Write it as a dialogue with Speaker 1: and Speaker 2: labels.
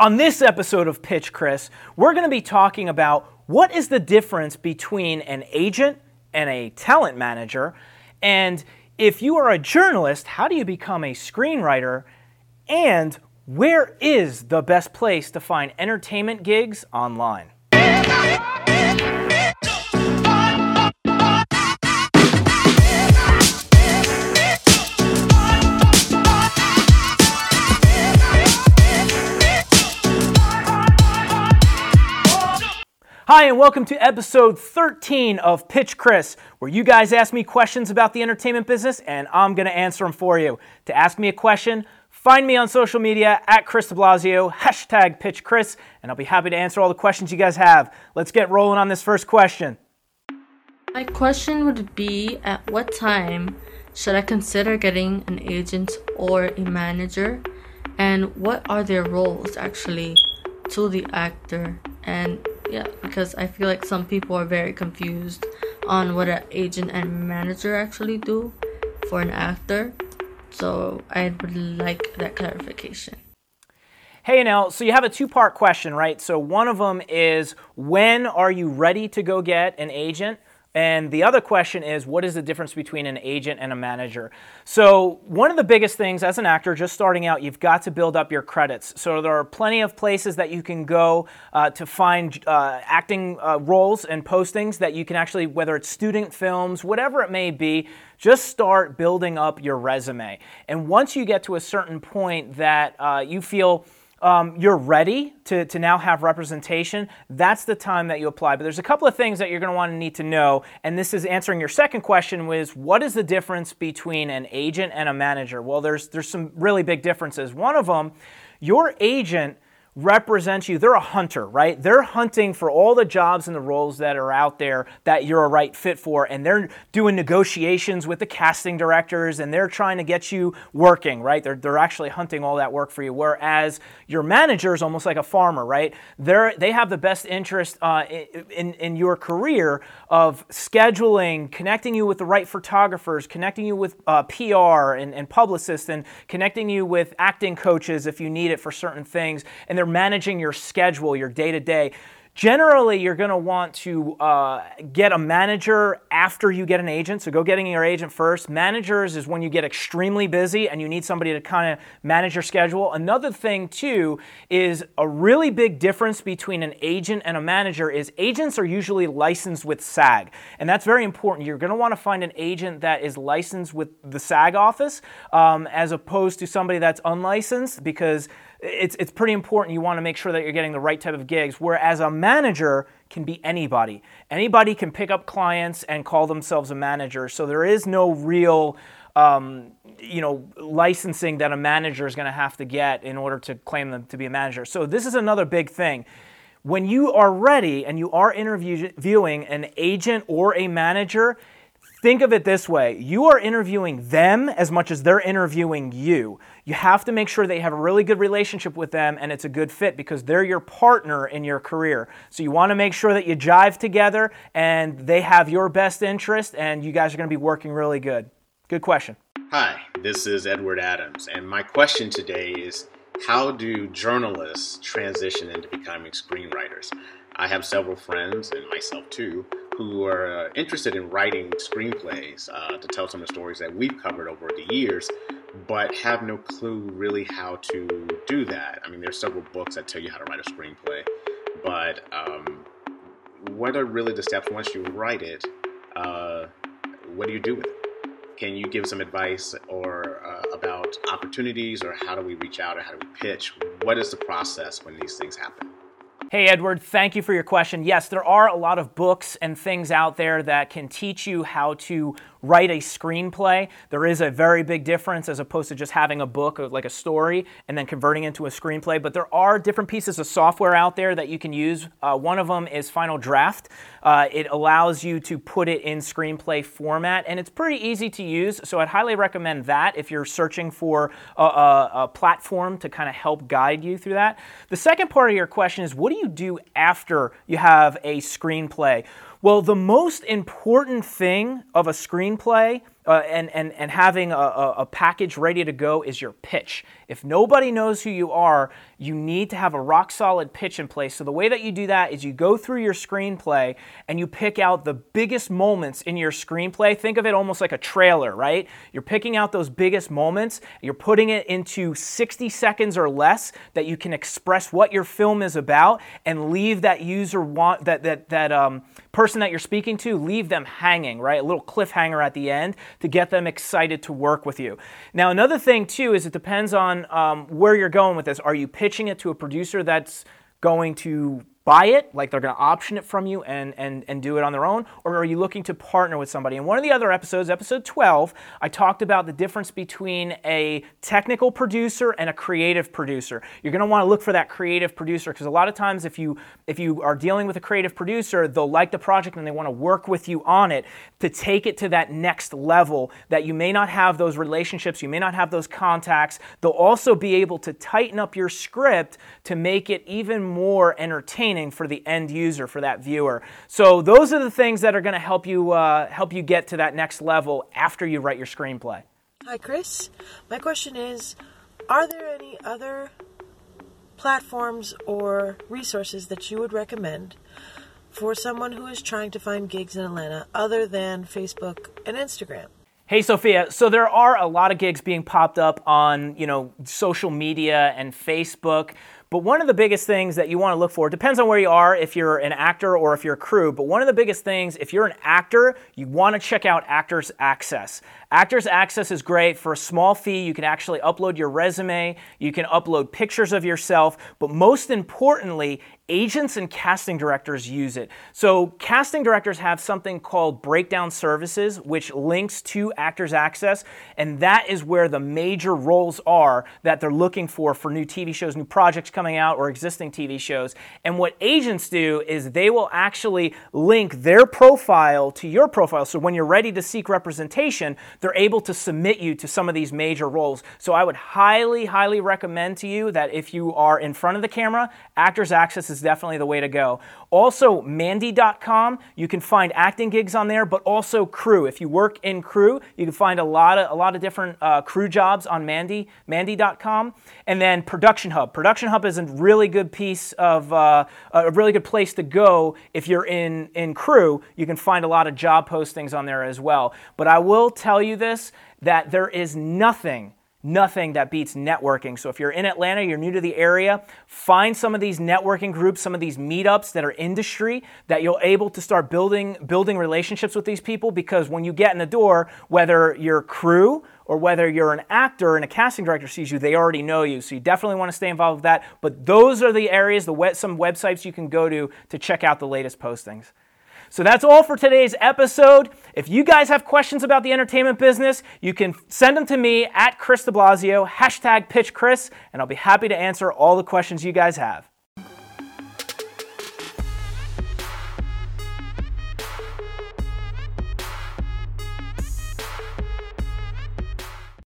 Speaker 1: On this episode of Pitch Chris, we're going to be talking about what is the difference between an agent and a talent manager, and if you are a journalist, how do you become a screenwriter, and where is the best place to find entertainment gigs online? Hi, and welcome to episode 13 of Pitch Chris, where you guys ask me questions about the entertainment business and I'm going to answer them for you. To ask me a question, find me on social media at Chris DeBlasio, hashtag Pitch Chris, and I'll be happy to answer all the questions you guys have. Let's get rolling on this first question.
Speaker 2: My question would be At what time should I consider getting an agent or a manager? And what are their roles actually to the actor? And yeah, because I feel like some people are very confused on what an agent and manager actually do for an actor. So I would like that clarification.
Speaker 1: Hey, Annel, so you have a two part question, right? So one of them is when are you ready to go get an agent? And the other question is, what is the difference between an agent and a manager? So, one of the biggest things as an actor, just starting out, you've got to build up your credits. So, there are plenty of places that you can go uh, to find uh, acting uh, roles and postings that you can actually, whether it's student films, whatever it may be, just start building up your resume. And once you get to a certain point that uh, you feel um, you're ready to, to now have representation, that's the time that you apply. But there's a couple of things that you're going to want to need to know, and this is answering your second question was what is the difference between an agent and a manager? Well, there's there's some really big differences. One of them, your agent represents you. They're a hunter, right? They're hunting for all the jobs and the roles that are out there that you're a right fit for. And they're doing negotiations with the casting directors and they're trying to get you working, right? They're, they're actually hunting all that work for you. Whereas your manager is almost like a farmer, right? They're, they have the best interest uh, in, in your career of scheduling, connecting you with the right photographers, connecting you with uh, PR and, and publicists, and connecting you with acting coaches if you need it for certain things. And they're managing your schedule, your day to day. Generally, you're going to want to uh, get a manager after you get an agent. So go getting your agent first. Managers is when you get extremely busy and you need somebody to kind of manage your schedule. Another thing, too, is a really big difference between an agent and a manager is agents are usually licensed with SAG. And that's very important. You're going to want to find an agent that is licensed with the SAG office um, as opposed to somebody that's unlicensed because it's, it's pretty important. You want to make sure that you're getting the right type of gigs. Whereas a manager can be anybody. Anybody can pick up clients and call themselves a manager. So there is no real, um, you know, licensing that a manager is going to have to get in order to claim them to be a manager. So this is another big thing. When you are ready and you are interviewing an agent or a manager, Think of it this way you are interviewing them as much as they're interviewing you. You have to make sure that you have a really good relationship with them and it's a good fit because they're your partner in your career. So you want to make sure that you jive together and they have your best interest and you guys are going to be working really good. Good question.
Speaker 3: Hi, this is Edward Adams, and my question today is how do journalists transition into becoming screenwriters? I have several friends, and myself too, who are uh, interested in writing screenplays uh, to tell some of the stories that we've covered over the years, but have no clue really how to do that. I mean, there's several books that tell you how to write a screenplay, but um, what are really the steps once you write it? Uh, what do you do with it? Can you give some advice or uh, about opportunities, or how do we reach out, or how do we pitch? What is the process when these things happen?
Speaker 1: Hey, Edward, thank you for your question. Yes, there are a lot of books and things out there that can teach you how to write a screenplay. There is a very big difference as opposed to just having a book like a story and then converting into a screenplay. But there are different pieces of software out there that you can use. Uh, one of them is Final Draft. Uh, it allows you to put it in screenplay format, and it's pretty easy to use. So I'd highly recommend that if you're searching for a, a, a platform to kind of help guide you through that. The second part of your question is what do you do after you have a screenplay? Well, the most important thing of a screenplay uh, and, and, and having a, a, package ready to go is your pitch. If nobody knows who you are, you need to have a rock solid pitch in place. So the way that you do that is you go through your screenplay and you pick out the biggest moments in your screenplay. Think of it almost like a trailer, right? You're picking out those biggest moments, you're putting it into 60 seconds or less that you can express what your film is about and leave that user want that that that um, person that you're speaking to, leave them hanging, right? A little cliffhanger at the end to get them excited to work with you. Now, another thing too is it depends on um, where you're going with this. Are you pitching it to a producer that's going to buy it, like they're going to option it from you and, and, and do it on their own, or are you looking to partner with somebody? In one of the other episodes, episode 12, I talked about the difference between a technical producer and a creative producer. You're going to want to look for that creative producer because a lot of times if you if you are dealing with a creative producer, they'll like the project and they want to work with you on it to take it to that next level that you may not have those relationships, you may not have those contacts. They'll also be able to tighten up your script to make it even more entertaining entertaining for the end user, for that viewer. So those are the things that are going to help you uh, help you get to that next level after you write your screenplay.
Speaker 4: Hi, Chris. My question is: Are there any other platforms or resources that you would recommend for someone who is trying to find gigs in Atlanta other than Facebook and Instagram?
Speaker 1: Hey Sophia, so there are a lot of gigs being popped up on, you know, social media and Facebook. But one of the biggest things that you want to look for depends on where you are, if you're an actor or if you're a crew. But one of the biggest things, if you're an actor, you want to check out Actors Access. Actors Access is great for a small fee. You can actually upload your resume, you can upload pictures of yourself, but most importantly, agents and casting directors use it. So, casting directors have something called breakdown services, which links to Actors Access, and that is where the major roles are that they're looking for for new TV shows, new projects coming out, or existing TV shows. And what agents do is they will actually link their profile to your profile. So, when you're ready to seek representation, they're able to submit you to some of these major roles. So, I would highly, highly recommend to you that if you are in front of the camera, Actors Access is definitely the way to go. Also, Mandy.com, you can find acting gigs on there, but also crew. If you work in crew, you can find a lot of a lot of different uh, crew jobs on Mandy, Mandy.com, and then Production Hub. Production Hub is a really good piece of uh, a really good place to go if you're in in crew. You can find a lot of job postings on there as well. But I will tell you this: that there is nothing nothing that beats networking. So if you're in Atlanta, you're new to the area, find some of these networking groups, some of these meetups that are industry that you'll able to start building building relationships with these people because when you get in the door, whether you're crew or whether you're an actor and a casting director sees you, they already know you. So you definitely want to stay involved with that. But those are the areas, the web, some websites you can go to to check out the latest postings. So that's all for today's episode. If you guys have questions about the entertainment business, you can send them to me at Chris DeBlasio, hashtag pitch Chris, and I'll be happy to answer all the questions you guys have.